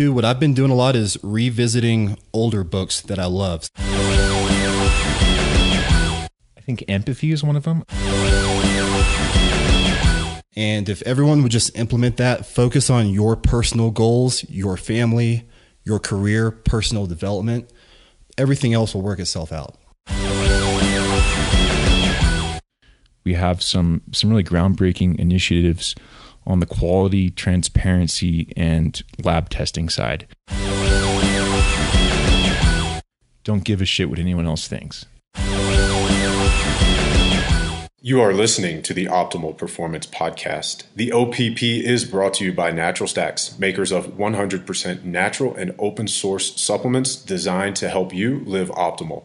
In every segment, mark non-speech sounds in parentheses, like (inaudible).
What I've been doing a lot is revisiting older books that I love. I think empathy is one of them. And if everyone would just implement that, focus on your personal goals, your family, your career, personal development, everything else will work itself out. We have some some really groundbreaking initiatives on the quality, transparency, and lab testing side. Don't give a shit what anyone else thinks. You are listening to the Optimal Performance Podcast. The OPP is brought to you by Natural Stacks, makers of 100% natural and open source supplements designed to help you live optimal.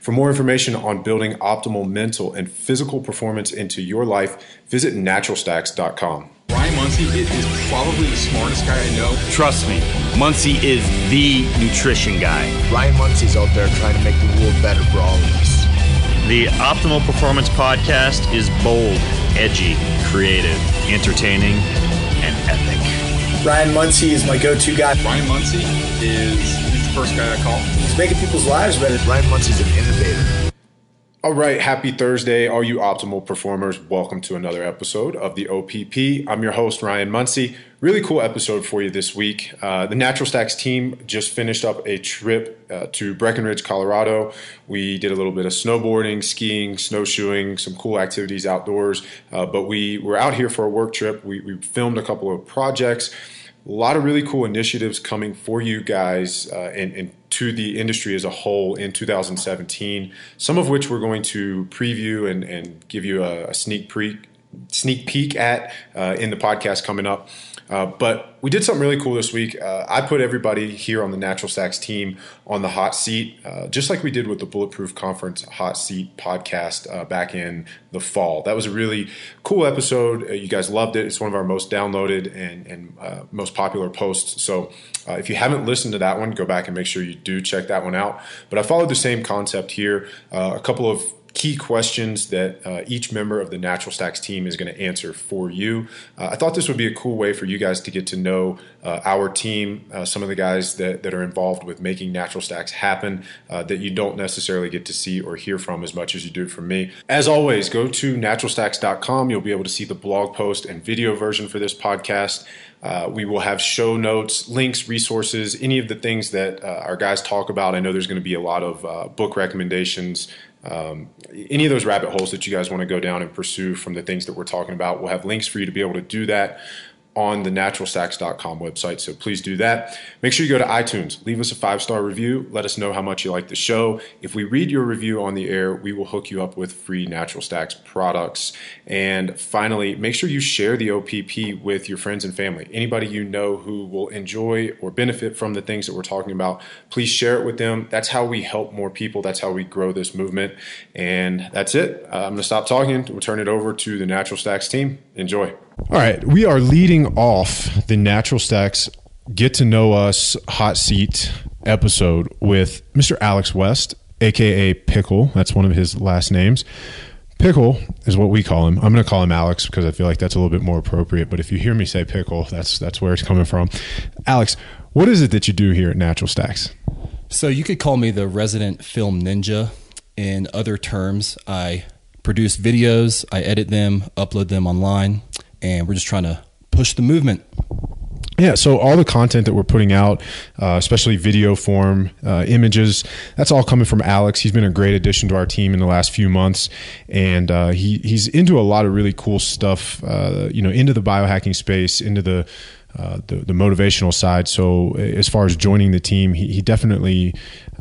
For more information on building optimal mental and physical performance into your life, visit naturalstacks.com. Ryan Munsey is probably the smartest guy I know. Trust me, Munsey is the nutrition guy. Ryan Munsey's out there trying to make the world better for all of us. The Optimal Performance Podcast is bold, edgy, creative, entertaining, and epic. Ryan Munsey is my go-to guy. Ryan Munsey is he's the first guy I call. He's making people's lives better. Ryan Munsey's an innovator. All right, happy Thursday, all you optimal performers. Welcome to another episode of the OPP. I'm your host, Ryan Munsey. Really cool episode for you this week. Uh, the Natural Stacks team just finished up a trip uh, to Breckenridge, Colorado. We did a little bit of snowboarding, skiing, snowshoeing, some cool activities outdoors. Uh, but we were out here for a work trip. We, we filmed a couple of projects a lot of really cool initiatives coming for you guys uh, and, and, to the industry as a whole in 2017. Some of which we're going to preview and, and give you a, a sneak peek sneak peek at uh, in the podcast coming up. Uh, but we did something really cool this week. Uh, I put everybody here on the Natural Stacks team on the hot seat, uh, just like we did with the Bulletproof Conference hot seat podcast uh, back in the fall. That was a really cool episode. Uh, you guys loved it. It's one of our most downloaded and, and most popular posts. So if you haven't listened to that one, go back and make sure you do check that one out. But I followed the same concept here. a couple of key questions that uh, each member of the Natural Stacks team is going to answer for you. Uh, I thought this would be a cool way for you guys to get to know uh, our team, uh, some of the guys that, that are involved with making Natural Stacks happen uh, that you don't necessarily get to see or hear from as much as you do from me. As always, go to naturalstacks.com. You'll be able to see the blog post and video version for this podcast. Uh, we will have show notes, links, resources, any of the things that uh, our guys talk about. I know there's going to be a lot of uh, book recommendations, um, any of those rabbit holes that you guys want to go down and pursue from the things that we're talking about. We'll have links for you to be able to do that on the naturalstacks.com website. So please do that. Make sure you go to iTunes, leave us a five star review. Let us know how much you like the show. If we read your review on the air, we will hook you up with free Natural Stacks products. And finally, make sure you share the OPP with your friends and family. Anybody you know who will enjoy or benefit from the things that we're talking about, please share it with them. That's how we help more people. That's how we grow this movement. And that's it. I'm going to stop talking. We'll turn it over to the Natural Stacks team. Enjoy. All right, we are leading off the Natural Stacks Get to Know Us Hot Seat episode with Mr. Alex West, aka Pickle. That's one of his last names. Pickle is what we call him. I'm going to call him Alex because I feel like that's a little bit more appropriate. But if you hear me say Pickle, that's that's where it's coming from. Alex, what is it that you do here at Natural Stacks? So you could call me the resident film ninja. In other terms, I produce videos, I edit them, upload them online and we're just trying to push the movement. Yeah, so all the content that we're putting out, uh, especially video form, uh, images, that's all coming from Alex. He's been a great addition to our team in the last few months, and uh, he he's into a lot of really cool stuff. Uh, you know, into the biohacking space, into the uh, the, the, motivational side. So as far as joining the team, he, he definitely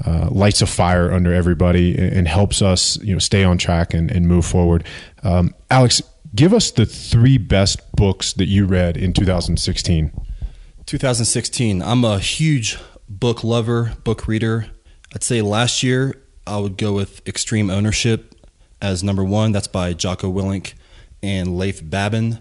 uh, lights a fire under everybody and, and, helps us, you know, stay on track and, and move forward. Um, Alex, Give us the three best books that you read in 2016. 2016. I'm a huge book lover, book reader. I'd say last year I would go with Extreme Ownership as number one. That's by Jocko Willink and Leif Babin.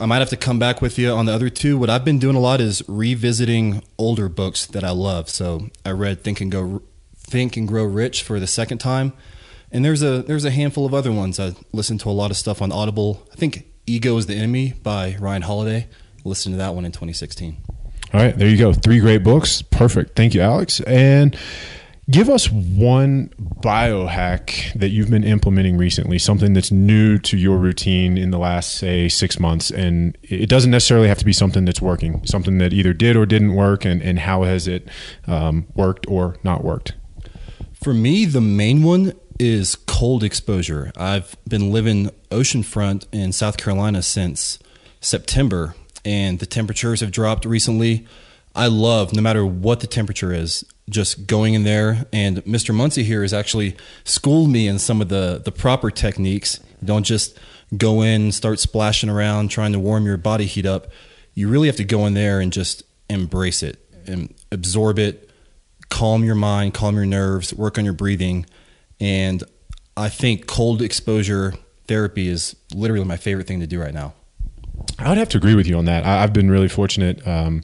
I might have to come back with you on the other two. What I've been doing a lot is revisiting older books that I love. So I read Think and Go Think and Grow Rich for the second time. And there's a there's a handful of other ones. I listened to a lot of stuff on Audible. I think Ego is the Enemy by Ryan Holiday. Listen to that one in 2016. All right, there you go. Three great books. Perfect. Thank you, Alex. And give us one biohack that you've been implementing recently, something that's new to your routine in the last, say, six months. And it doesn't necessarily have to be something that's working, something that either did or didn't work, and, and how has it um, worked or not worked? For me, the main one is cold exposure. I've been living oceanfront in South Carolina since September, and the temperatures have dropped recently. I love, no matter what the temperature is, just going in there. And Mr. Munsey here has actually schooled me in some of the, the proper techniques. Don't just go in and start splashing around trying to warm your body heat up. You really have to go in there and just embrace it and absorb it, calm your mind, calm your nerves, work on your breathing. And I think cold exposure therapy is literally my favorite thing to do right now. I would have to agree with you on that. I, have been really fortunate. Um,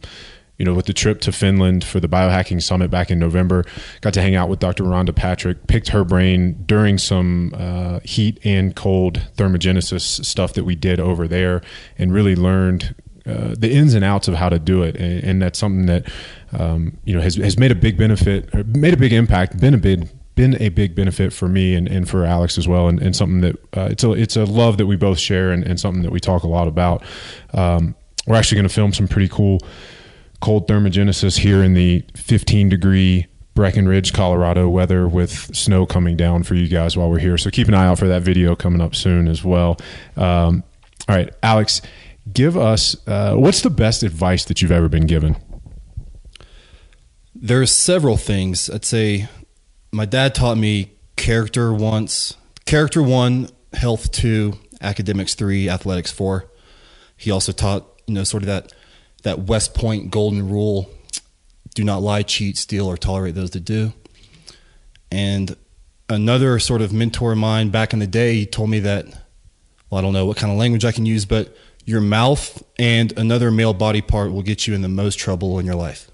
you know, with the trip to Finland for the biohacking summit back in November, got to hang out with Dr. Rhonda Patrick, picked her brain during some uh, heat and cold thermogenesis stuff that we did over there, and really learned uh, the ins and outs of how to do it, and, and that's something that um, you know has has made a big benefit, made a big impact, been a big been a big benefit for me and, and for Alex as well, and, and something that uh, it's a it's a love that we both share, and, and something that we talk a lot about. Um, we're actually going to film some pretty cool cold thermogenesis here in the 15 degree Breckenridge, Colorado weather with snow coming down for you guys while we're here. So keep an eye out for that video coming up soon as well. Um, all right, Alex, give us uh, what's the best advice that you've ever been given? There's several things. I'd say my dad taught me character once, character one, health two, academics three, athletics four. He also taught, you know, sort of that that West Point golden rule do not lie, cheat, steal, or tolerate those that do. And another sort of mentor of mine back in the day he told me that, well, I don't know what kind of language I can use, but your mouth and another male body part will get you in the most trouble in your life.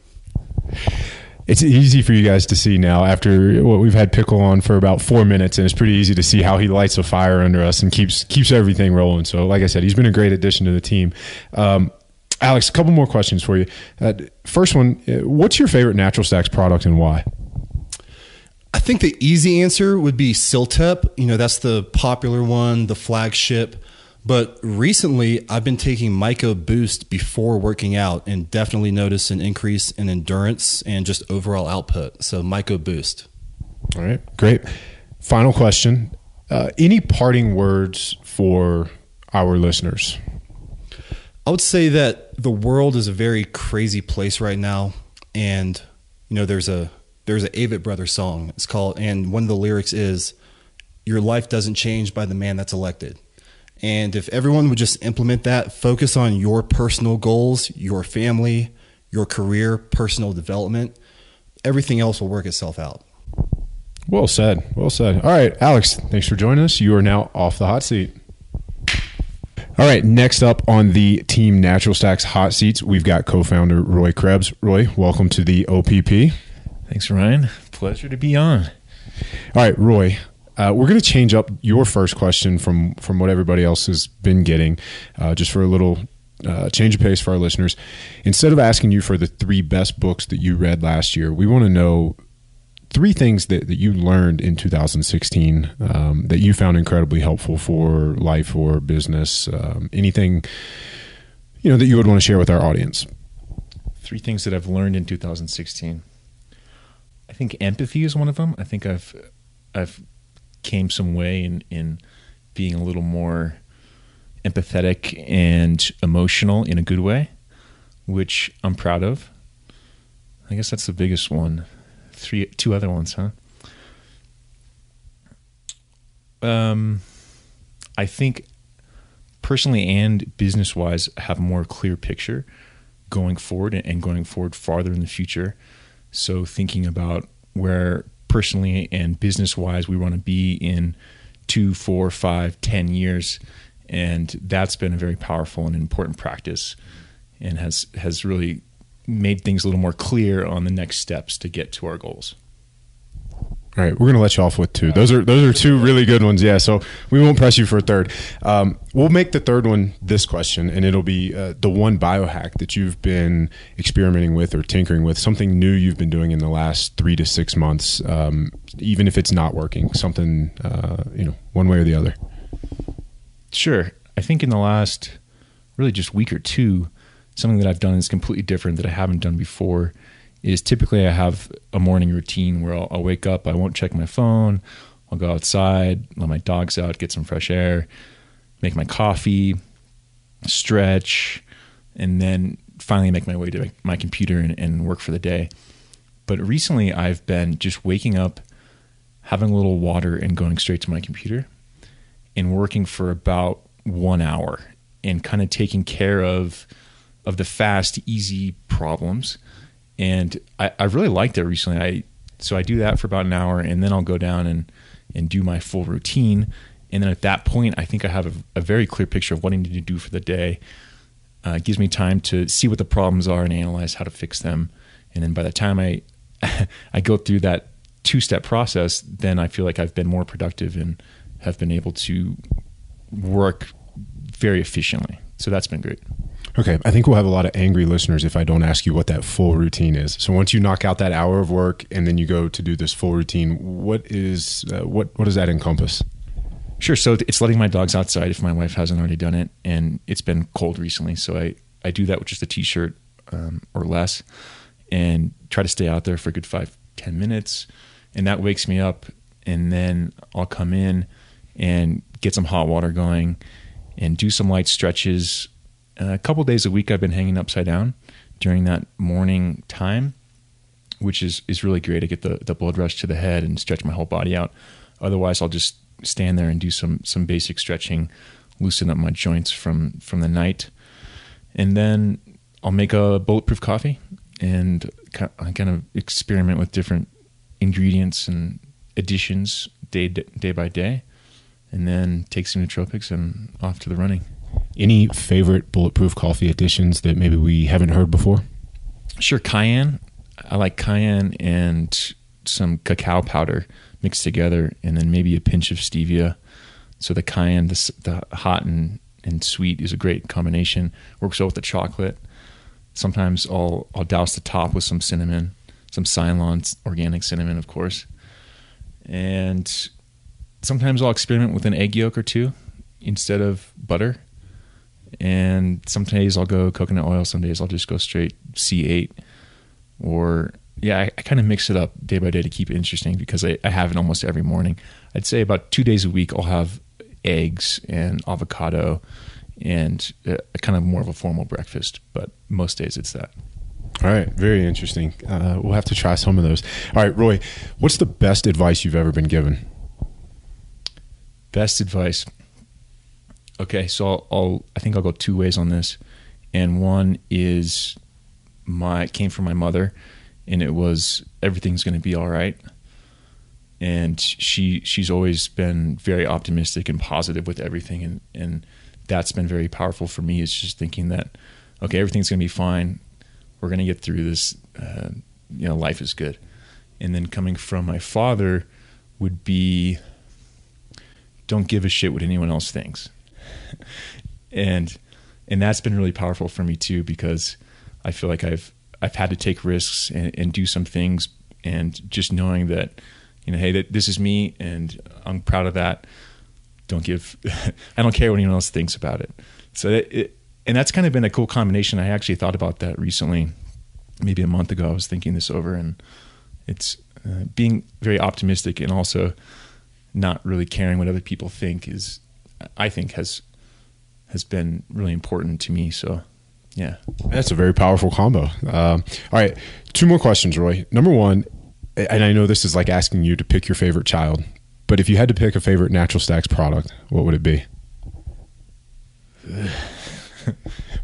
It's easy for you guys to see now after what we've had Pickle on for about four minutes, and it's pretty easy to see how he lights a fire under us and keeps keeps everything rolling. So, like I said, he's been a great addition to the team. Um, Alex, a couple more questions for you. Uh, first one, uh, what's your favorite Natural Stacks product and why? I think the easy answer would be CILTEP. You know, that's the popular one, the flagship. But recently, I've been taking Myco Boost before working out and definitely noticed an increase in endurance and just overall output. So, Myco Boost. All right, great. Final question. Uh, any parting words for our listeners? I would say that the world is a very crazy place right now, and you know there's a there's an Avett Brothers song. It's called, and one of the lyrics is, "Your life doesn't change by the man that's elected." And if everyone would just implement that, focus on your personal goals, your family, your career, personal development, everything else will work itself out. Well said. Well said. All right, Alex, thanks for joining us. You are now off the hot seat. All right, next up on the Team Natural Stacks hot seats, we've got co-founder Roy Krebs. Roy, welcome to the OPP. Thanks, Ryan. Pleasure to be on. All right, Roy, uh, we're going to change up your first question from from what everybody else has been getting, uh, just for a little uh, change of pace for our listeners. Instead of asking you for the three best books that you read last year, we want to know three things that, that you learned in 2016 um, that you found incredibly helpful for life or business um, anything you know that you would want to share with our audience. Three things that i've learned in 2016 i think empathy is one of them. I think i've i've came some way in in being a little more empathetic and emotional in a good way which i'm proud of i guess that's the biggest one three, two other ones, huh? Um, I think personally and business wise, have a more clear picture going forward and going forward farther in the future. So thinking about where personally and business wise we want to be in two, four, five, ten years, and that's been a very powerful and important practice, and has has really made things a little more clear on the next steps to get to our goals. All right, we're gonna let you off with two. Those are those are two really good ones. Yeah, so we won't press you for a third. Um, we'll make the third one this question, and it'll be uh, the one biohack that you've been experimenting with or tinkering with, something new you've been doing in the last three to six months, um, even if it's not working, something uh, you know, one way or the other. Sure. I think in the last really just week or two, something that I've done is completely different that I haven't done before is typically I have a morning routine where I'll, I'll, wake up, I won't check my phone, I'll go outside, let my dogs out, get some fresh air, make my coffee, stretch, and then finally make my way to my computer and, and work for the day. But recently I've been just waking up, having a little water, and going straight to my computer and working for about one hour and kind of taking care of of the fast, easy problems and I, I really liked it recently. I so I do that for about an hour, and then I'll go down and and do my full routine. And then at that point, I think I have a, a very clear picture of what I need to do for the day. Uh, it gives me time to see what the problems are and analyze how to fix them. And then by the time I (laughs) I go through that two step process, then I feel like I've been more productive and have been able to work very efficiently. So that's been great. Okay, I think we'll have a lot of angry listeners if I don't ask you what that full routine is. So once you knock out that hour of work and then you go to do this full routine, what is uh, what what does that encompass? Sure. So it's letting my dogs outside if my wife hasn't already done it, and it's been cold recently, so I I do that with just a t-shirt um, or less, and try to stay out there for a good five ten minutes, and that wakes me up, and then I'll come in and get some hot water going, and do some light stretches Uh, a couple days a week I've been hanging upside down during that morning time, which is is really great. I get the the blood rush to the head and stretch my whole body out. Otherwise, I'll just stand there and do some some basic stretching, loosen up my joints from from the night, and then I'll make a bulletproof coffee and I kind of experiment with different ingredients and additions day day by day, and then take some nootropics and off to the running. Any favorite bulletproof coffee additions that maybe we haven't heard before? Sure, cayenne. I like cayenne and some cacao powder mixed together, and then maybe a pinch of stevia. So the cayenne, the, the hot and, and sweet, is a great combination. Works well with the chocolate. Sometimes I'll I'll douse the top with some cinnamon, some Ceylon organic cinnamon, of course, and sometimes I'll experiment with an egg yolk or two instead of butter and some days I'll go coconut oil. Some days I'll just go straight C8. Or yeah, I, I kind of mix it up day by day to keep it interesting because I, I have it almost every morning. I'd say about two days a week I'll have eggs and avocado and a, a kind of more of a formal breakfast. But most days it's that. All right, very interesting. Uh, we'll have to try some of those. All right, Roy, what's the best advice you've ever been given? Best advice. Okay, so I'll, I'll, I think I'll go two ways on this, and one is my it came from my mother, and it was everything's going to be all right, and she she's always been very optimistic and positive with everything, and and that's been very powerful for me. Is just thinking that okay, everything's going to be fine, we're going to get through this, uh, you know, life is good, and then coming from my father would be don't give a shit what anyone else thinks (laughs) and and that's been really powerful for me too because I feel like I've I've had to take risks and, and do some things and just knowing that you know hey that this is me and I'm proud of that. Don't give (laughs) I don't care what anyone else thinks about it. So it, it, and that's kind of been a cool combination. I actually thought about that recently maybe a month ago. I was thinking this over and it's uh, being very optimistic and also not really caring what other people think is I think has has been really important to me. So, yeah, that's a very powerful combo. Um, all right, two more questions, Roy. Number one, and I know this is like asking you to pick your favorite child, but if you had to pick a favorite Natural Stacks product, what would it be? (laughs)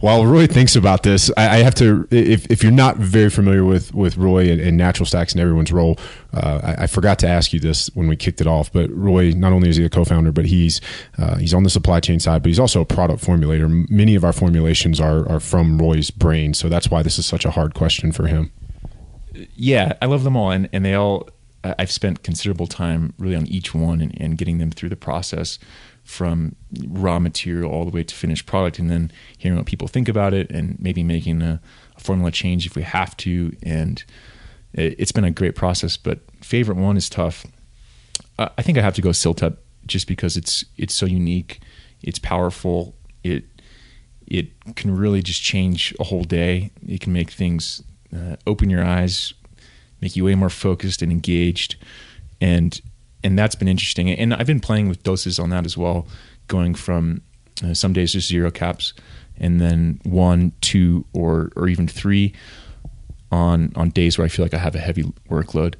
While Roy thinks about this, I, I, have to. If, if you're not very familiar with with Roy and, and Natural Stacks and everyone's role, uh, I, I, forgot to ask you this when we kicked it off. But Roy, not only is he a co-founder, but he's uh, he's on the supply chain side, but he's also a product formulator. Many of our formulations are are from Roy's brain, so that's why this is such a hard question for him. Yeah, I love them all, and and they all I've spent considerable time really on each one and, and getting them through the process from raw material all the way to finished product, and then hearing what people think about it, and maybe making a, a formula change if we have to. And it, it's been a great process. But favorite one is tough. I I think I have to go CILTEP just because it's it's so unique, it's powerful, it it can really just change a whole day. It can make things uh, open your eyes, make you way more focused and engaged, and and that's been interesting. And I've been playing with doses on that as well, going from uh, some days just zero caps, and then one, two, or or even three on on days where I feel like I have a heavy workload.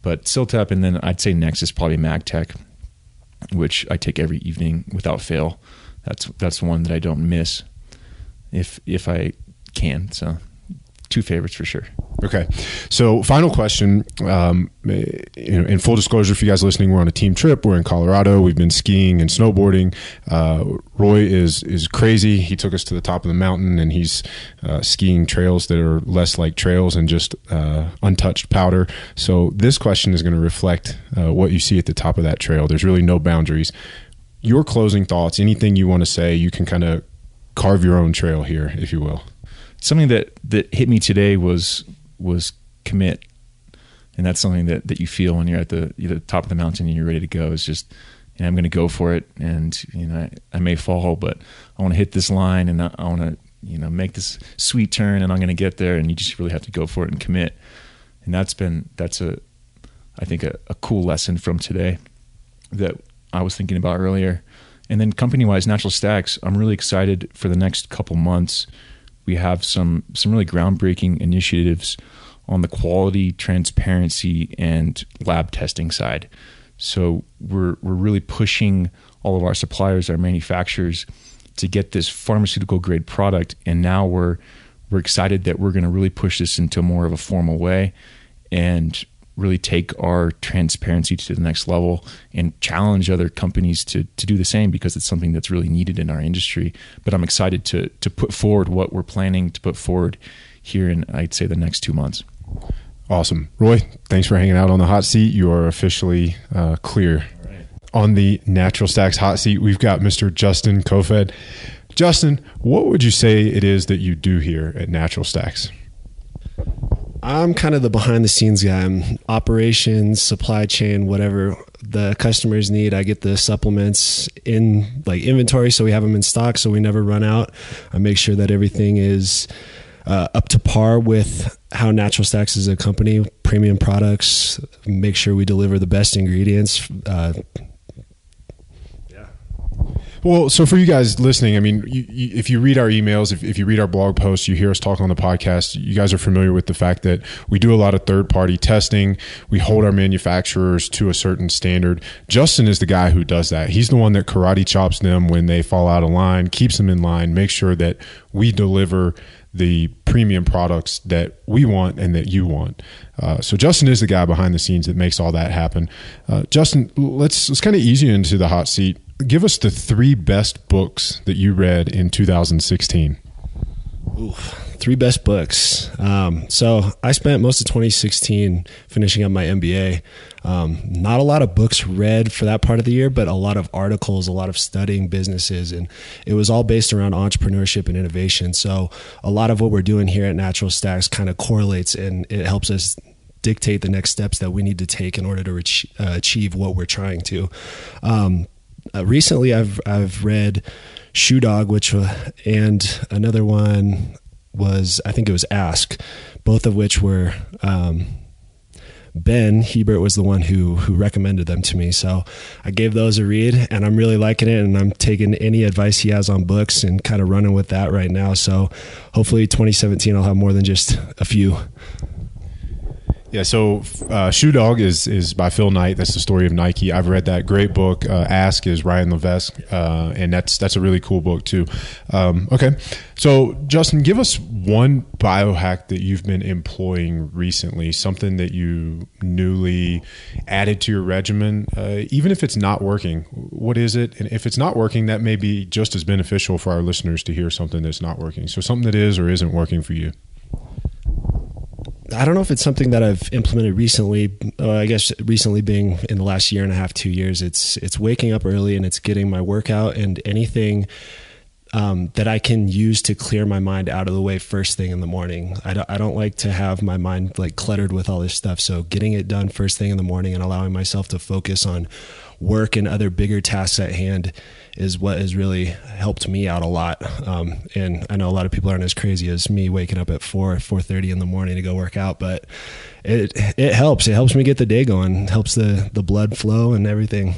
But CILTEP, and then I'd say next is probably MagTech, which I take every evening without fail. That's that's one that I don't miss if if I can. So two favorites for sure. Okay. So, final question. Um, you know, in full disclosure, for you guys listening, we're on a team trip. We're in Colorado. We've been skiing and snowboarding. Uh, Roy is is crazy. He took us to the top of the mountain, and he's uh, skiing trails that are less like trails and just uh, untouched powder. So, this question is going to reflect uh, what you see at the top of that trail. There's really no boundaries. Your closing thoughts, anything you want to say, you can kind of carve your own trail here, if you will. Something that that hit me today was was commit, and that's something that that you feel when you're at the you're the top of the mountain and you're ready to go. Is just you know, I'm going to go for it, and you know I, I may fall, but I want to hit this line, and I, I want to you know make this sweet turn, and I'm going to get there. And you just really have to go for it and commit. And that's been that's a I think a, a cool lesson from today that I was thinking about earlier. And then company wise, Natural Stacks, I'm really excited for the next couple months. We have some some really groundbreaking initiatives on the quality, transparency, and lab testing side. So we're we're really pushing all of our suppliers, our manufacturers, to get this pharmaceutical grade product. And now we're we're excited that we're going to really push this into more of a formal way, and really take our transparency to the next level and challenge other companies to to do the same because it's something that's really needed in our industry. But I'm excited to to put forward what we're planning to put forward here in I'd say the next two months. Awesome. Roy, thanks for hanging out on the hot seat. You are officially uh, clear. On the Natural Stacks hot seat, we've got Mr. Justin Kofed. Justin, what would you say it is that you do here at Natural Stacks? I'm kind of the behind the scenes guy. I'm operations, supply chain, whatever the customers need. I get the supplements in like inventory so we have them in stock so we never run out. I make sure that everything is uh, up to par with how Natural Stacks is a company, premium products, make sure we deliver the best ingredients. Uh, Well, so for you guys listening, I mean, you, you, if you read our emails, if, if you read our blog posts, you hear us talk on the podcast, you guys are familiar with the fact that we do a lot of third party testing. We hold our manufacturers to a certain standard. Justin is the guy who does that. He's the one that karate chops them when they fall out of line, keeps them in line, makes sure that we deliver the premium products that we want and that you want. Uh, so Justin is the guy behind the scenes that makes all that happen. Uh, Justin, let's let's kind of ease you into the hot seat. Give us the three best books that you read in 2016. Oof, three best books. Um, so I spent most of 2016 finishing up my MBA. Um, not a lot of books read for that part of the year, but a lot of articles, a lot of studying businesses, and it was all based around entrepreneurship and innovation. So a lot of what we're doing here at Natural Stacks kind of correlates, and it helps us dictate the next steps that we need to take in order to reach, uh, achieve what we're trying to. Um, uh, recently, I've I've read Shoe Dog, which uh, and another one was I think it was Ask, both of which were um, Ben Hebert was the one who who recommended them to me. So I gave those a read, and I'm really liking it. And I'm taking any advice he has on books and kind of running with that right now. So hopefully, 2017 I'll have more than just a few. Yeah, so uh, Shoe Dog is is by Phil Knight. That's the story of Nike. I've read that great book. Uh, Ask is Ryan Levesque, uh, and that's that's a really cool book too. Um, okay, so Justin, give us one biohack that you've been employing recently, something that you newly added to your regimen, uh, even if it's not working. What is it? And if it's not working, that may be just as beneficial for our listeners to hear something that's not working. So something that is or isn't working for you. I don't know if it's something that I've implemented recently. Uh, I guess recently being in the last year and a half, two years. It's it's waking up early and it's getting my workout and anything um, that I can use to clear my mind out of the way first thing in the morning. I don't, I don't like to have my mind like cluttered with all this stuff. So getting it done first thing in the morning and allowing myself to focus on work and other bigger tasks at hand is what has really helped me out a lot. Um, and I know a lot of people aren't as crazy as me waking up at four, four thirty in the morning to go work out, but it it helps. It helps me get the day going. It helps the the blood flow and everything.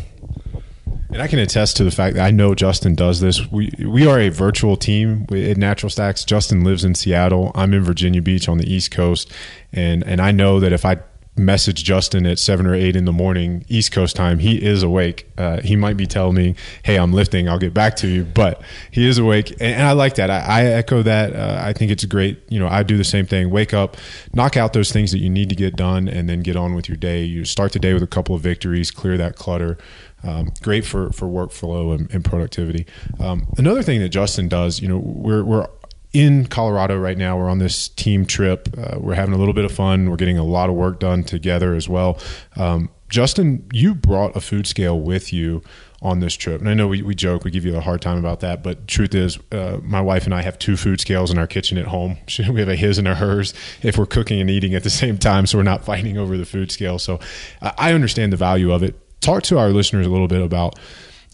And I can attest to the fact that I know Justin does this. We we are a virtual team at Natural Stacks. Justin lives in Seattle. I'm in Virginia Beach on the East Coast, and and I know that if I message Justin at seven or eight in the morning East Coast time, he is awake. Uh, he might be telling me, "Hey, I'm lifting. I'll get back to you," but he is awake, and, and I like that. I, I echo that. Uh, I think it's great. You know, I do the same thing. Wake up, knock out those things that you need to get done, and then get on with your day. You start the day with a couple of victories, clear that clutter. Um, great for for workflow and, and productivity. Um, another thing that Justin does, you know, we're we're in Colorado right now. We're on this team trip. Uh, we're having a little bit of fun. We're getting a lot of work done together as well. Um, Justin, you brought a food scale with you on this trip. And I know we, we joke, we give you a hard time about that, but truth is, uh, my wife and I have two food scales in our kitchen at home. (laughs) We have a his and a hers if we're cooking and eating at the same time, so we're not fighting over the food scale. So I understand the value of it. Talk to our listeners a little bit about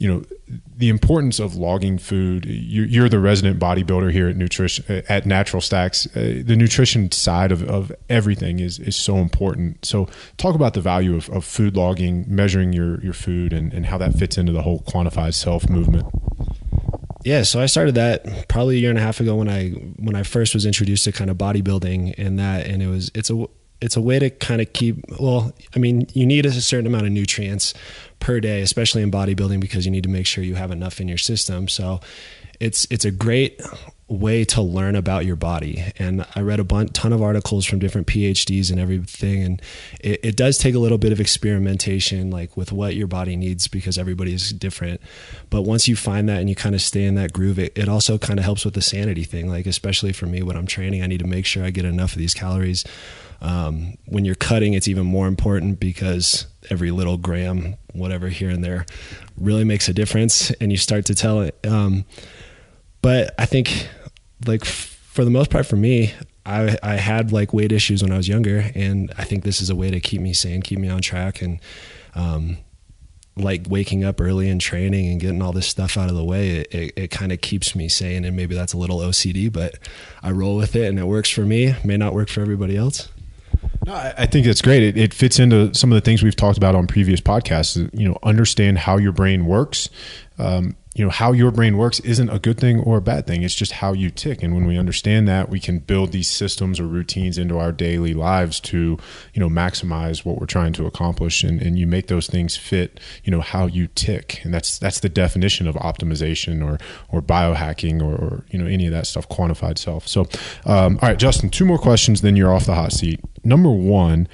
you know the importance of logging food. You're, the resident bodybuilder here at nutrition at Natural Stacks. Uh, the nutrition side of, of everything is is so important. So talk about the value of, of food logging, measuring your your food, and, and how that fits into the whole quantified self movement. Yeah, so I started that probably a year and a half ago when I when I first was introduced to kind of bodybuilding and that, and it was it's a it's a way to kind of keep well i mean you need a certain amount of nutrients per day especially in bodybuilding because you need to make sure you have enough in your system. So it's it's a great way to learn about your body. And i read a bunch, ton of articles from different phds and everything and it, it does take a little bit of experimentation like with what your body needs because everybody is different. But once you find that and you kind of stay in that groove it, it also kind of helps with the sanity thing. Like especially for me when i'm training i need to make sure i get enough of these calories um, when you're cutting, it's even more important because every little gram, whatever here and there, really makes a difference, and you start to tell it. Um, but I think, like for the most part, for me, I I had like weight issues when I was younger, and I think this is a way to keep me sane, keep me on track, and um, like waking up early and training and getting all this stuff out of the way, it, it, it kind of keeps me sane. And maybe that's a little OCD, but I roll with it and it works for me. May not work for everybody else. No, I think that's great. It, it, fits into some of the things we've talked about on previous podcasts. You know, understand how your brain works. Um, you know how your brain works isn't a good thing or a bad thing. It's just how you tick. And when we understand that we can build these systems or routines into our daily lives to you know maximize what we're trying to accomplish. And, and you make those things fit you know how you tick. And that's that's the definition of optimization or or biohacking or, or you know any of that stuff quantified self. So um, all right justin two more questions then you're off the hot seat. Number one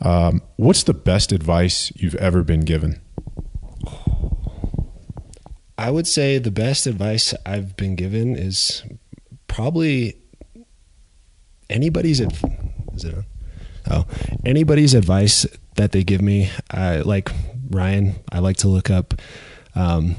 um, what's the best advice you've ever been given I would say the best advice I've been given is probably anybody's adv- is it oh anybody's advice that they give me. I like Ryan. I like to look up um,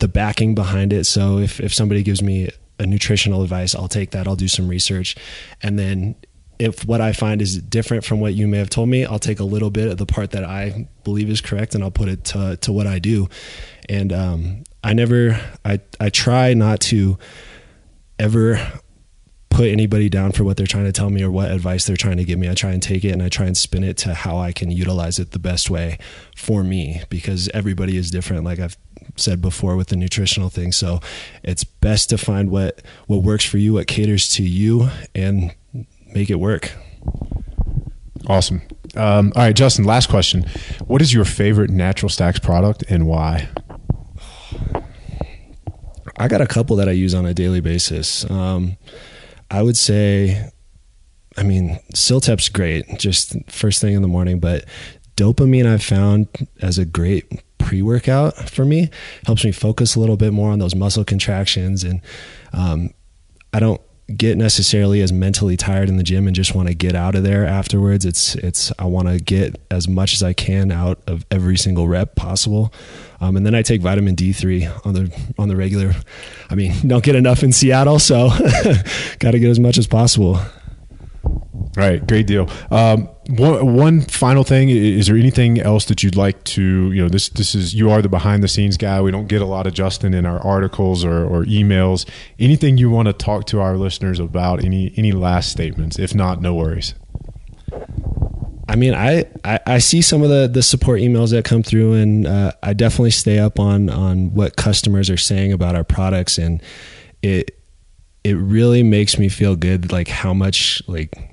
the backing behind it. So if if somebody gives me a nutritional advice, I'll take that. I'll do some research, and then if what I find is different from what you may have told me, I'll take a little bit of the part that I believe is correct and I'll put it to, to what I do. And um, I never, I, I try not to ever put anybody down for what they're trying to tell me or what advice they're trying to give me. I try and take it and I try and spin it to how I can utilize it the best way for me because everybody is different. Like I've said before with the nutritional thing. So it's best to find what, what works for you, what caters to you and make it work. Awesome. Um, all right, Justin, last question. What is your favorite Natural Stacks product and why? I got a couple that I use on a daily basis. Um, I would say, I mean, CILTEP's great, just first thing in the morning, but dopamine I've found as a great pre workout for me helps me focus a little bit more on those muscle contractions. And um, I don't, get necessarily as mentally tired in the gym and just want to get out of there afterwards. It's it's I want to get as much as I can out of every single rep possible, um, and then I take vitamin D three on the on the regular. I mean, don't get enough in Seattle, so (laughs) got to get as much as possible. All right, great deal. Um, one, one final thing: is there anything else that you'd like to? You know, this this is you are the behind the scenes guy. We don't get a lot of Justin in our articles or, or emails. Anything you want to talk to our listeners about? Any any last statements? If not, no worries. I mean, I, I, I, see some of the, the support emails that come through, and uh, I definitely stay up on on what customers are saying about our products, and it it really makes me feel good, like how much like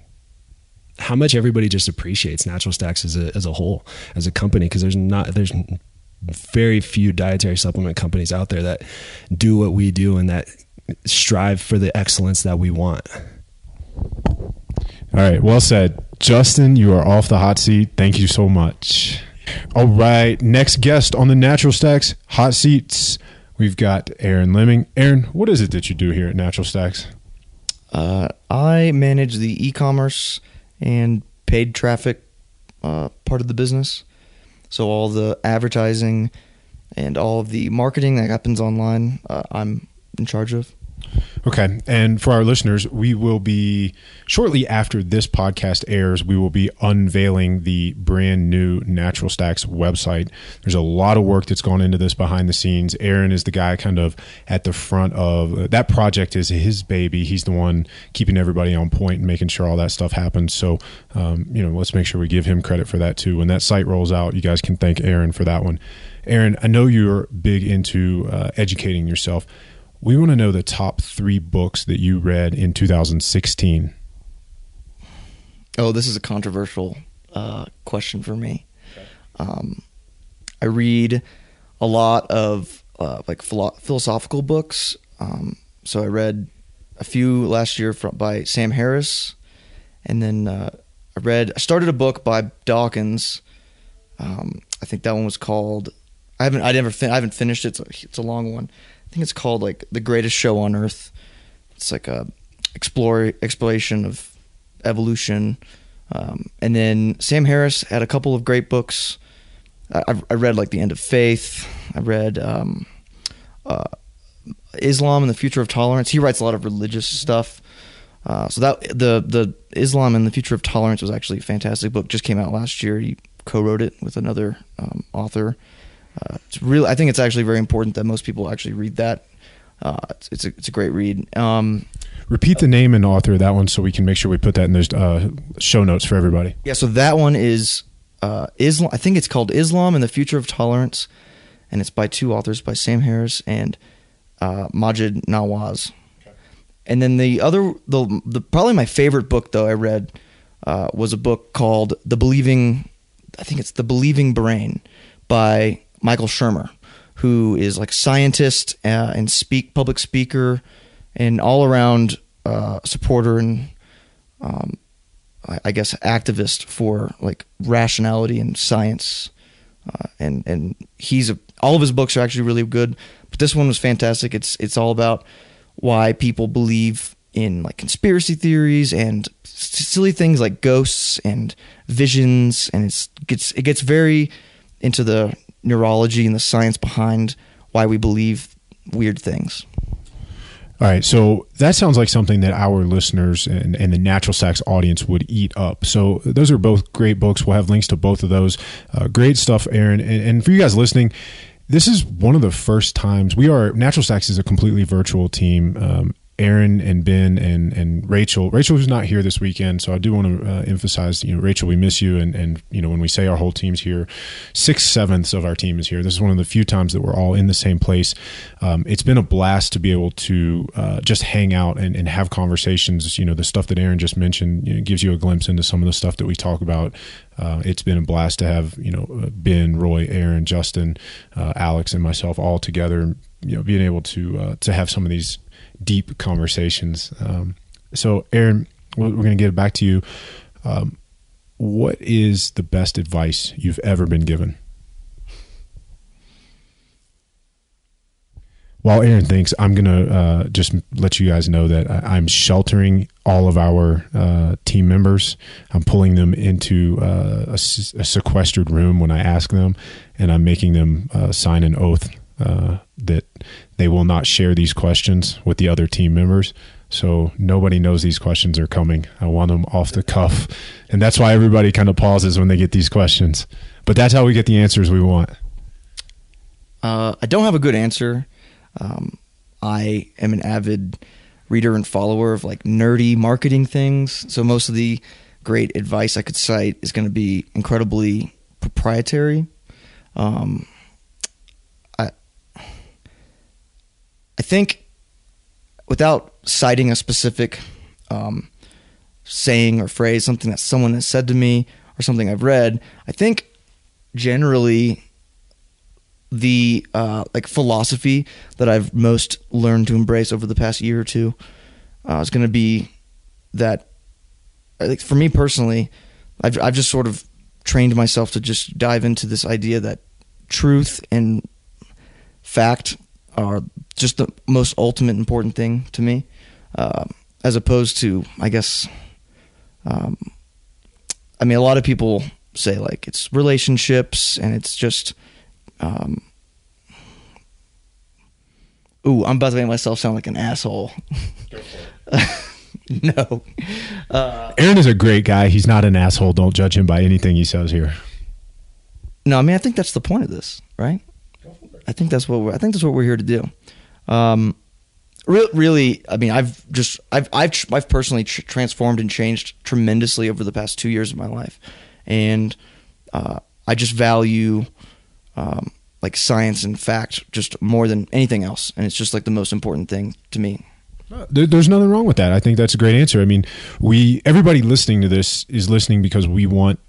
how much everybody just appreciates Natural Stacks as a as a whole as a company because there's not there's very few dietary supplement companies out there that do what we do and that strive for the excellence that we want. All right, well said. Justin, you are off the hot seat. Thank you so much. All right, next guest on the Natural Stacks hot seats, we've got Aaron Lemming. Aaron, what is it that you do here at Natural Stacks? Uh, I manage the e-commerce and paid traffic uh, part of the business. So all the advertising and all of the marketing that happens online, uh, I'm in charge of. Okay. And for our listeners, we will be shortly after this podcast airs, we will be unveiling the brand new Natural Stacks website. There's a lot of work that's gone into this behind the scenes. Aaron is the guy kind of at the front of that project is his baby. He's the one keeping everybody on point and making sure all that stuff happens. So, um, you know, let's make sure we give him credit for that too. When that site rolls out, you guys can thank Aaron for that one. Aaron, I know you're big into uh, educating yourself. We want to know the top three books that you read in 2016. Oh, this is a controversial uh, question for me. Okay. Um, I read a lot of uh, like philo- philosophical books. Um, so I read a few last year from, by Sam Harris, and then uh, I read. I started a book by Dawkins. Um, I think that one was called. I haven't. I never. Fin- I haven't finished it. A, it's a long one. I think it's called like the greatest show on earth. It's like a explore exploration of evolution. Um, and then Sam Harris had a couple of great books. I, I read like The End of Faith. I read um, uh, Islam and the Future of Tolerance. He writes a lot of religious stuff. Uh, so that the the Islam and the Future of Tolerance was actually a fantastic book. Just came out last year. He co-wrote it with another um, author. Uh, it's really, I think it's actually very important that most people actually read that. Uh, it's, it's, a, it's a great read. Um, Repeat the name and author of that one so we can make sure we put that in those uh, show notes for everybody. Yeah, so that one is uh, Islam. I think it's called Islam and the Future of Tolerance, and it's by two authors, by Sam Harris and uh, Maajid Nawaz. Okay. And then the other, the, the probably my favorite book though I read uh, was a book called The Believing. I think it's The Believing Brain by Michael Shermer, who is like scientist uh, and speak public speaker and all around uh, supporter and um, I guess activist for like rationality and science. Uh, and and he's a, all of his books are actually really good, but this one was fantastic. It's it's all about why people believe in like conspiracy theories and silly things like ghosts and visions, and it's gets it gets very into the neurology and the science behind why we believe weird things. All right, so that sounds like something that our listeners and, and, the Natural Stacks audience would eat up. So those are both great books. We'll have links to both of those. Uh, great stuff, Aaron. And, and, for you guys listening, this is one of the first times we are. Natural Stacks is a completely virtual team. Um, Aaron and Ben and and Rachel. Rachel who's not here this weekend, so I do want to uh, emphasize. You know, Rachel, we miss you, and and you know when we say our whole team's here, six sevenths of our team is here. This is one of the few times that we're all in the same place. Um, it's been a blast to be able to uh, just hang out and, and have conversations. You know, the stuff that Aaron just mentioned you know, gives you a glimpse into some of the stuff that we talk about. Uh, it's been a blast to have you know uh, Ben, Roy, Aaron, Justin, uh, Alex, and myself all together. You know, being able to uh, to have some of these deep conversations. Um, so, Aaron, we're going to get back to you. Um, what is the best advice you've ever been given? while Aaron thinks, I'm gonna uh, just let you guys know that I, I'm sheltering all of our uh, team members. I'm pulling them into uh, sequestered room when I ask them, and I'm making them uh, sign an oath uh, that they will not share these questions with the other team members. So nobody knows these questions are coming. I want them off the cuff, and that's why everybody kind of pauses when they get these questions. But that's how we get the answers we want. Uh, I don't have a good answer. Um, I am an avid reader and follower of like nerdy marketing things. So most of the great advice I could cite is going to be incredibly proprietary. Um, I I think without citing a specific um, saying or phrase, something that someone has said to me or something I've read, I think generally the uh, like philosophy that I've most learned to embrace over the past year or two uh, is going to be that for me personally, I've I've just sort of trained myself to just dive into this idea that truth and fact are just the most ultimate important thing to me, uh, as opposed to I guess. Um, I mean, a lot of people say like it's relationships and it's just um, ooh, I'm about to make myself sound like an asshole. (laughs) no. Uh, Aaron is a great guy. He's not an asshole. Don't judge him by anything he says here. no, I mean I think that's the point of this, right? I think that's what we're, I think that's what we're here to do. Um, re- really, I mean, I've just I've I've I've personally tr- transformed and changed tremendously over the past two years of my life, and uh, I just value um, like science and fact just more than anything else, and it's just like the most important thing to me. There's nothing wrong with that. I think that's a great answer. I mean, we everybody listening to this is listening because we want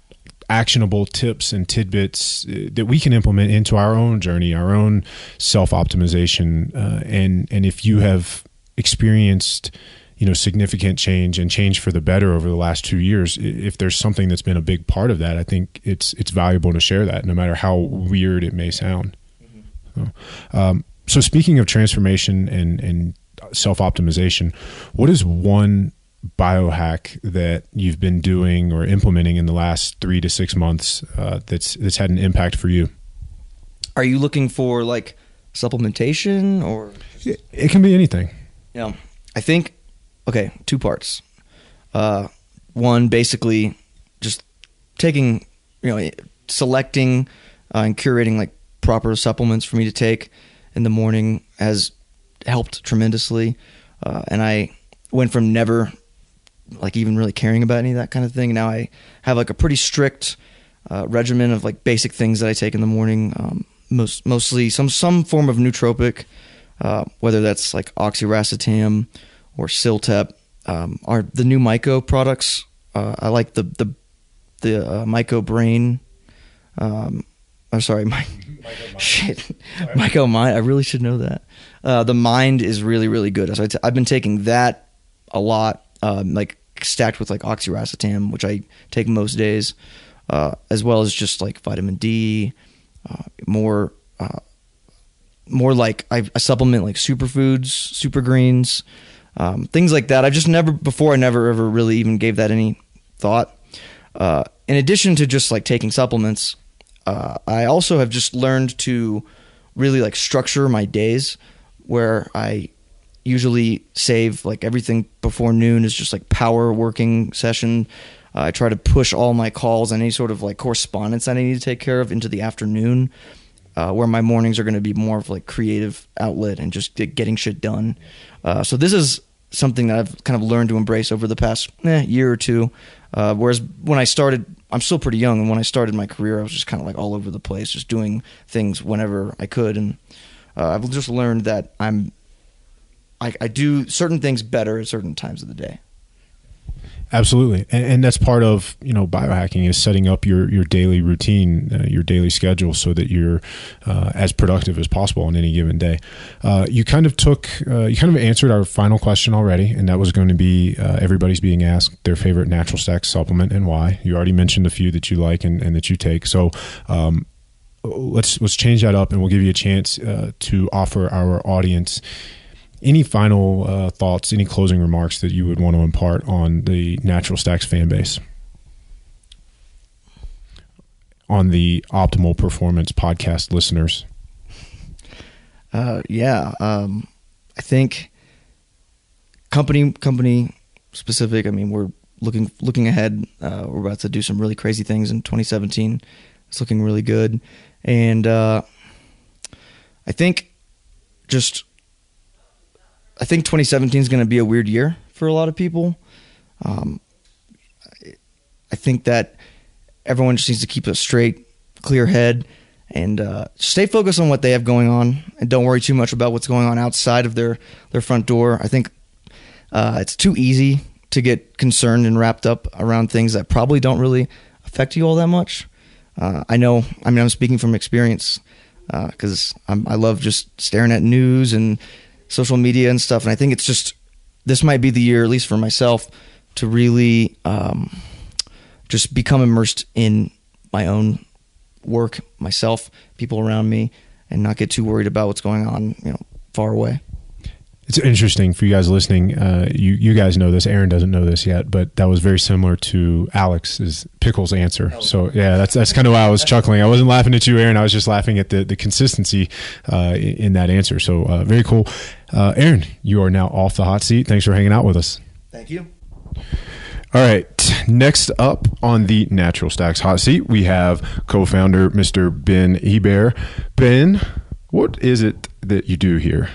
actionable tips and tidbits uh, that we can implement into our own journey, our own self optimization. Uh, and and if you have experienced you know significant change and change for the better over the last two years if there's something that's been a big part of that i think it's it's valuable to share that no matter how weird it may sound so, um, so speaking of transformation and and self optimization, what is one biohack that you've been doing or implementing in the last three to six months uh, that's that's had an impact for you? Are you looking for like supplementation or It, it can be anything. you know, I think okay, two parts. Uh, one basically just taking you know selecting uh, and curating like proper supplements for me to take in the morning has helped tremendously, uh, and I went from never like even really caring about any of that kind of thing. Now I have like a pretty strict uh, regimen of like basic things that I take in the morning. Um, most mostly some some form of nootropic, uh, whether that's like oxiracetam or CILTEP. Um, are the new Myco products? Uh, I like the the the uh, Myco Brain. Um, I'm sorry, (laughs) my shit, Myco Mind. I really should know that. Uh, the Mind is really really good. So I t- I've been taking that a lot, um, like stacked with like oxiracetam, which I take most days, uh, as well as just like vitamin D, uh, more uh, more like I, I supplement like superfoods, super greens, um, things like that. I've just never before I never ever really even gave that any thought. Uh, in addition to just like taking supplements, uh, I also have just learned to really like structure my days where I usually save like everything before noon is just like power working session. Uh, I try to push all my calls and any sort of like correspondence that I need to take care of into the afternoon, uh, where my mornings are going to be more of like creative outlet and just get, getting shit done. Uh, so this is something that I've kind of learned to embrace over the past eh, year or two. Uh, whereas when I started, I'm still pretty young, and when I started my career, I was just kind of like all over the place, just doing things whenever I could, and uh, I've just learned that I'm I, I do certain things better at certain times of the day. Absolutely, and, and that's part of you know biohacking is setting up your your daily routine, uh, your daily schedule, so that you're uh, as productive as possible on any given day. Uh, you kind of took, uh, you kind of answered our final question already, and that was going to be uh, everybody's being asked their favorite natural stack supplement and why. You already mentioned a few that you like and, and that you take. So um, let's let's change that up, and we'll give you a chance uh, to offer our audience any final uh, thoughts, any closing remarks that you would want to impart on the Natural Stacks fan base, on the Optimal Performance podcast listeners. Uh, yeah, um, I think company company specific. I mean, we're looking looking ahead. Uh, we're about to do some really crazy things in 2017. It's looking really good, and uh, I think just I think 2017 is going to be a weird year for a lot of people. Um, I think that everyone just needs to keep a straight, clear head and uh, stay focused on what they have going on, and don't worry too much about what's going on outside of their their front door. I think uh, it's too easy to get concerned and wrapped up around things that probably don't really affect you all that much. Uh, I know. I mean, I'm speaking from experience because uh, I love just staring at news and social media and stuff. And I think it's just this might be the year, at least for myself, to really um, just become immersed in my own work, myself, people around me, and not get too worried about what's going on, you know, far away. It's interesting for you guys listening. Uh, you you guys know this. Aaron doesn't know this yet, but that was very similar to Alex's pickles answer. So yeah, that's that's kind of why I was chuckling. I wasn't laughing at you, Aaron. I was just laughing at the the consistency uh, in that answer. So uh, very cool. Uh, Aaron, you are now off the hot seat. Thanks for hanging out with us. Thank you. All right. Next up on the Natural Stacks hot seat, we have co-founder Mr. Ben Hebert. Ben, what is it that you do here?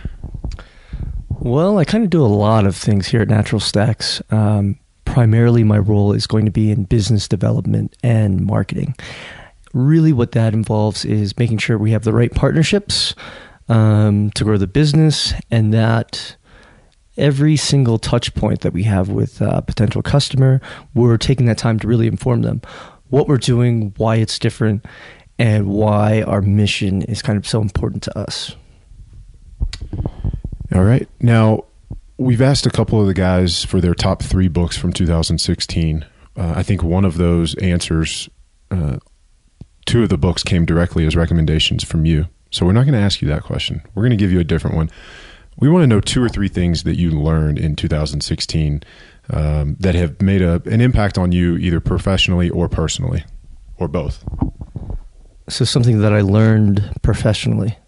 Well, I kind of do a lot of things here at Natural Stacks. Um, primarily, my role is going to be in business development and marketing. Really, what that involves is making sure we have the right partnerships um, to grow the business and that every single touch point that we have with a potential customer, we're taking that time to really inform them what we're doing, why it's different, and why our mission is kind of so important to us. All right. Now, we've asked a couple of the guys for their top three books from 2016. Uh, I think one of those answers, uh, two of the books came directly as recommendations from you. So we're not going to ask you that question. We're going to give you a different one. We want to know two or three things that you learned in 2016 um, that have made a, an impact on you, either professionally or personally, or both. So, something that I learned professionally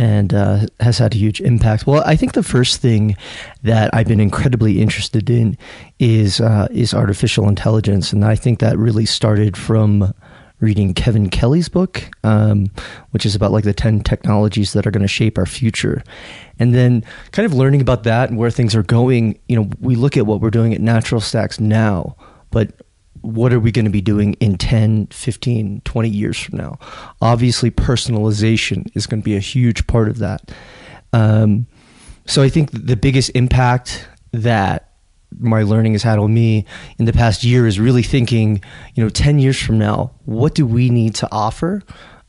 and uh, has had a huge impact. Well, I think the first thing that I've been incredibly interested in is uh, is artificial intelligence, and I think that really started from reading Kevin Kelly's book, um, which is about like the 10 technologies that are going to shape our future. And then kind of learning about that and where things are going, you know, we look at what we're doing at Natural Stacks now, but what are we going to be doing in 10, 15, 20 years from now? Obviously, personalization is going to be a huge part of that. Um, so I think the biggest impact that my learning has had on me in the past year is really thinking, you know, 10 years from now, what do we need to offer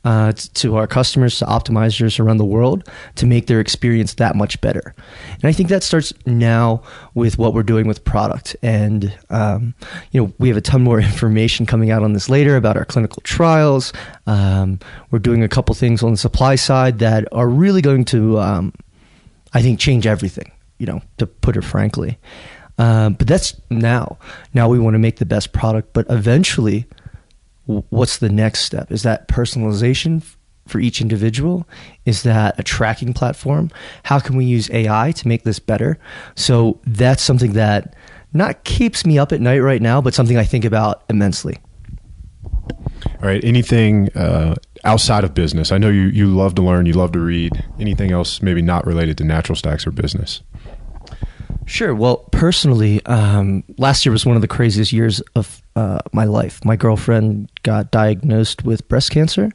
uh, to our customers, to optimizers around the world to make their experience that much better. And I think that starts now with what we're doing with product. And, um, you know, we have a ton more (laughs) information coming out on this later about our clinical trials. Um, we're doing a couple things on the supply side that are really going to, um, I think, change everything, you know, to put it frankly. Um, but that's now. Now we want to make the best product, but eventually, what's the next step? Is that personalization for each individual? Is that a tracking platform? How can we use AI to make this better? So that's something that not keeps me up at night right now, but something I think about immensely. All right. Anything uh, outside of business? I know you, you love to learn, you love to read. Anything else maybe not related to natural stacks or business? Sure. Well, personally, um, last year was one of the craziest years of uh, my life. My girlfriend got diagnosed with breast cancer,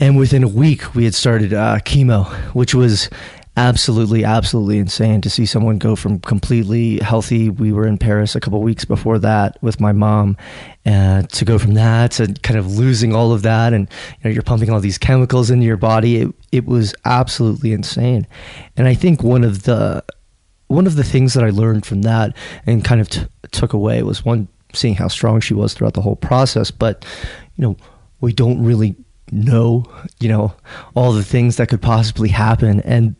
and within a week, we had started uh, chemo, which was absolutely, absolutely insane to see someone go from completely healthy. We were in Paris a couple weeks before that with my mom, and to go from that to kind of losing all of that, and you know, you're pumping all these chemicals into your body. It, it was absolutely insane, and I think one of the one of the things that I learned from that and kind of t- took away was one seeing how strong she was throughout the whole process. But you know, we don't really know, you know, all the things that could possibly happen. And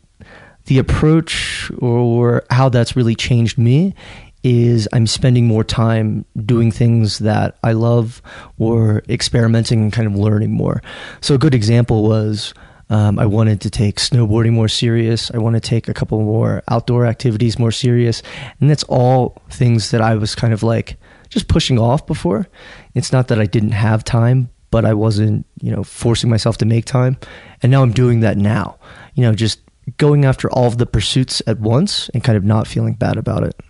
the approach or how that's really changed me is I'm spending more time doing things that I love or experimenting and kind of learning more. So a good example was um, I wanted to take snowboarding more serious. I want to take a couple more outdoor activities more serious. And that's all things that I was kind of like just pushing off before. It's not that I didn't have time, but I wasn't, you know, forcing myself to make time. And now I'm doing that now. You know, just going after all of the pursuits at once and kind of not feeling bad about it.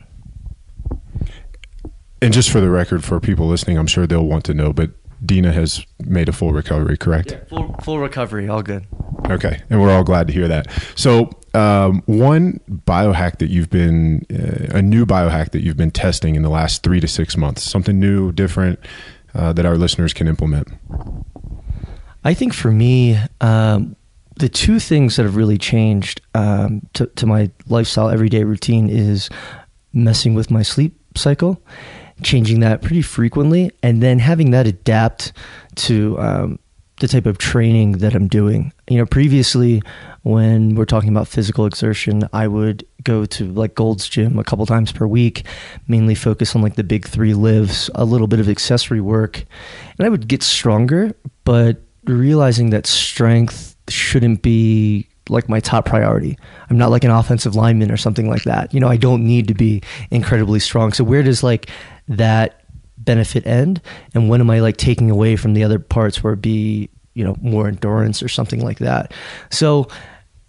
And just for the record, for people listening, I'm sure they'll want to know, but Dina has made a full recovery, correct? Yeah, full, full recovery, all good. Okay, and we're all glad to hear that. So, um, one biohack that you've been, uh, a new biohack that you've been testing in the last three to six months, something new, different uh, that our listeners can implement. I think for me, um, the two things that have really changed um, to, to my lifestyle, everyday routine is messing with my sleep cycle changing that pretty frequently, and then having that adapt to um, the type of training that I'm doing. You know, previously when we're talking about physical exertion, I would go to like Gold's Gym a couple times per week, mainly focus on like the big three lifts, a little bit of accessory work, and I would get stronger, but realizing that strength shouldn't be like my top priority. I'm not like an offensive lineman or something like that. You know, I don't need to be incredibly strong. So where does like that benefit end? And when am i like taking away from the other parts where it be you know more endurance or something like that? So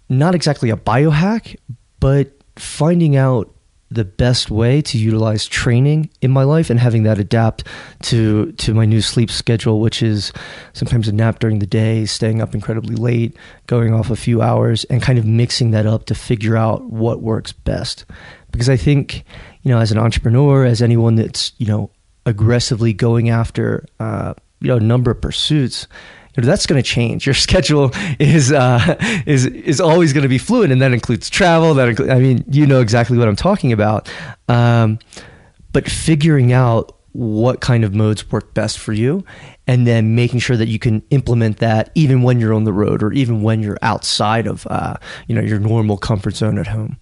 not exactly a biohack but finding out the best way to utilize training in my life and having that adapt to to my new sleep schedule which is sometimes a nap during the day staying up incredibly late going off a few hours and kind of mixing that up to figure out what works best because i think you know, as an entrepreneur, as anyone that's, you know, aggressively going after, uh, you know, a number of pursuits, you know, that's going to change. (laughs) Your schedule is, uh, is, is always going to be fluid. And that includes travel. That, I mean, you know exactly what I'm talking about. Um, but figuring out what kind of modes work best for you and then making sure that you can implement that even when you're on the road or even when you're outside of uh, you know your normal comfort zone at home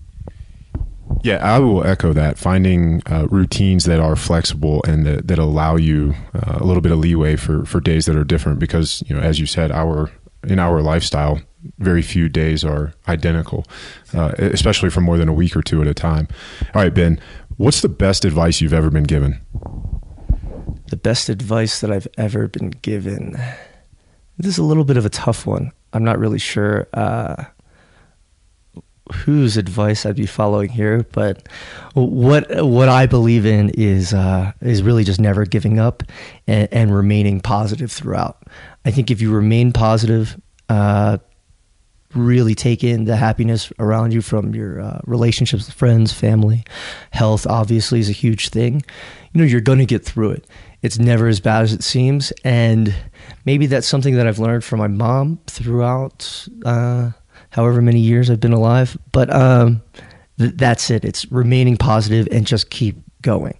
yeah, I will echo that. Finding uh, routines that are flexible and that, that allow you uh, a little bit of leeway for, for days that are different, because you know, as you said, our in our lifestyle, very few days are identical, uh, especially for more than a week or two at a time. All right, Ben, what's the best advice you've ever been given? The best advice that I've ever been given. This is a little bit of a tough one. I'm not really sure uh, whose advice I'd be following here, but what what I believe in is uh, is really just never giving up and, and, remaining positive throughout. I think if you remain positive, uh, really take in the happiness around you from your uh, relationships with friends, family, health. Obviously, is a huge thing. You know, you're going to get through it. It's never as bad as it seems, and maybe that's something that I've learned from my mom throughout uh, however many years I've been alive. But um, th- that's it. It's remaining positive and just keep going.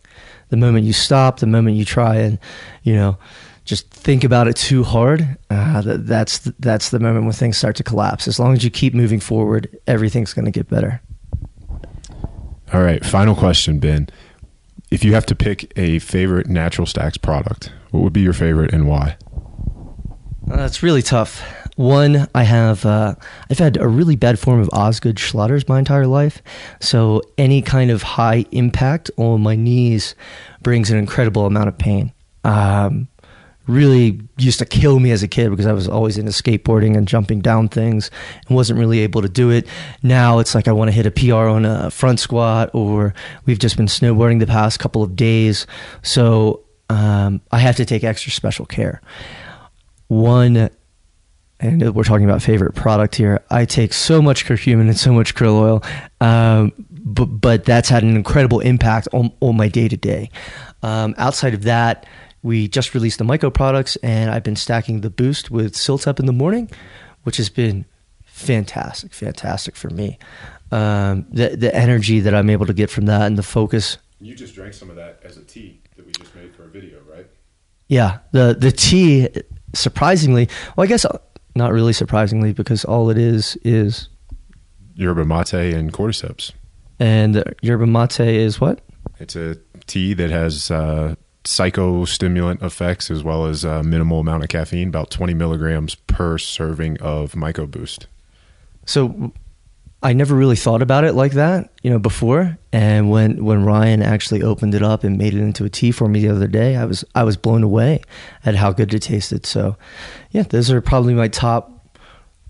The moment you stop, the moment you try and, you know, just think about it too hard, uh, that's that's the moment when things start to collapse. As long as you keep moving forward, everything's going to get better. All right, final question, Ben. If you have to pick a favorite Natural Stacks product, what would be your favorite and why? Uh, it's really tough. One, I have uh, I've had a really bad form of Osgood Schlatter's my entire life, so any kind of high impact on my knees brings an incredible amount of pain. Um, really used to kill me as a kid because I was always into skateboarding and jumping down things and wasn't really able to do it. Now it's like I want to hit a PR on a front squat, or we've just been snowboarding the past couple of days, so um, I have to take extra special care. One and we're talking about favorite product here. I take so much curcumin and so much krill oil, um, but but that's had an incredible impact on, on my day to day. Outside of that, we just released the Myco products, and I've been stacking the Boost with CILTEP in the morning, which has been fantastic, fantastic for me. Um, the the energy that I'm able to get from that and the focus. You just drank some of that as a tea that we just made for a video, right? Yeah, the the tea surprisingly, well, I guess not really surprisingly because all it is is Yerba mate and cordyceps. and yerba mate is what? It's a tea that has uh, psychostimulant effects as well as a minimal amount of caffeine, about 20 milligrams per serving of Myco Boost. So I never really thought about it like that, you know, before. And when when Ryan actually opened it up and made it into a tea for me the other day, I was I was blown away at how good it tasted. So, yeah, those are probably my top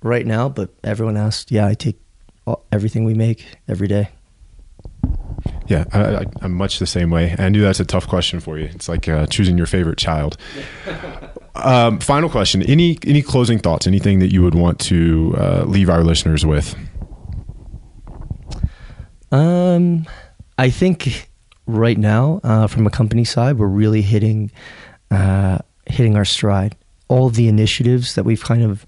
right now. But everyone asked, yeah, I take all, everything we make every day. Yeah, I, I'm much the same way. I knew that's a tough question for you. It's like uh, choosing your favorite child. (laughs) um, final question: any any closing thoughts? Anything that you would want to uh, leave our listeners with? Um, I think right now, uh, from a company side, we're really hitting uh, hitting our stride. All the initiatives that we've kind of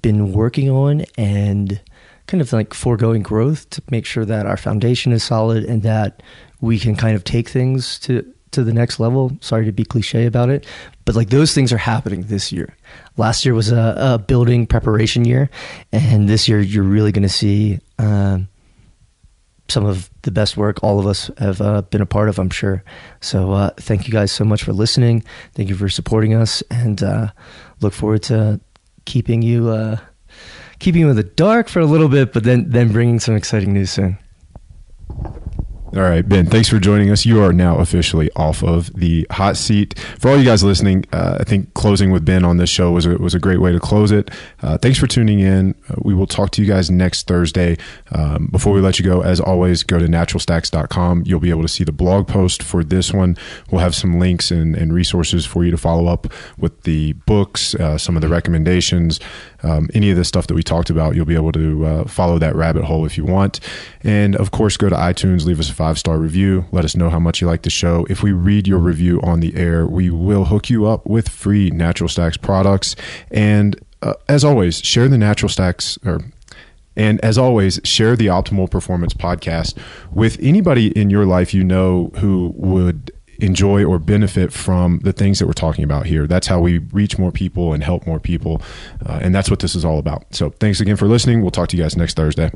been working on and kind of like foregoing growth to make sure that our foundation is solid and that we can kind of take things to to the next level. Sorry to be cliche about it, but like those things are happening this year. Last year was a, a building preparation year, and this year you're really going to see um, some of the best work all of us have uh, been a part of, I'm sure. So uh, thank you guys so much for listening. Thank you for supporting us, and uh, look forward to keeping you uh, keeping you in the dark for a little bit, but then then bringing some exciting news soon. All right, Ben, thanks for joining us. You are now officially off of the hot seat. For all you guys listening, uh, I think closing with Ben on this show was a, was a great way to close it. Uh, thanks for tuning in. Uh, we will talk to you guys next Thursday. Um, before we let you go, as always, go to naturalstacks.com. You'll be able to see the blog post for this one. We'll have some links and, and resources for you to follow up with the books, uh, some of the recommendations, um, any of the stuff that we talked about. You'll be able to uh, follow that rabbit hole if you want. And of course, go to iTunes, leave us a five star review. Let us know how much you like the show. If we read your review on the air, we will hook you up with free Natural Stacks products. And uh, as always, share the Natural Stacks or and as always, share the Optimal Performance podcast with anybody in your life you know who would enjoy or benefit from the things that we're talking about here. That's how we reach more people and help more people. Uh, and that's what this is all about. So thanks again for listening. We'll talk to you guys next Thursday.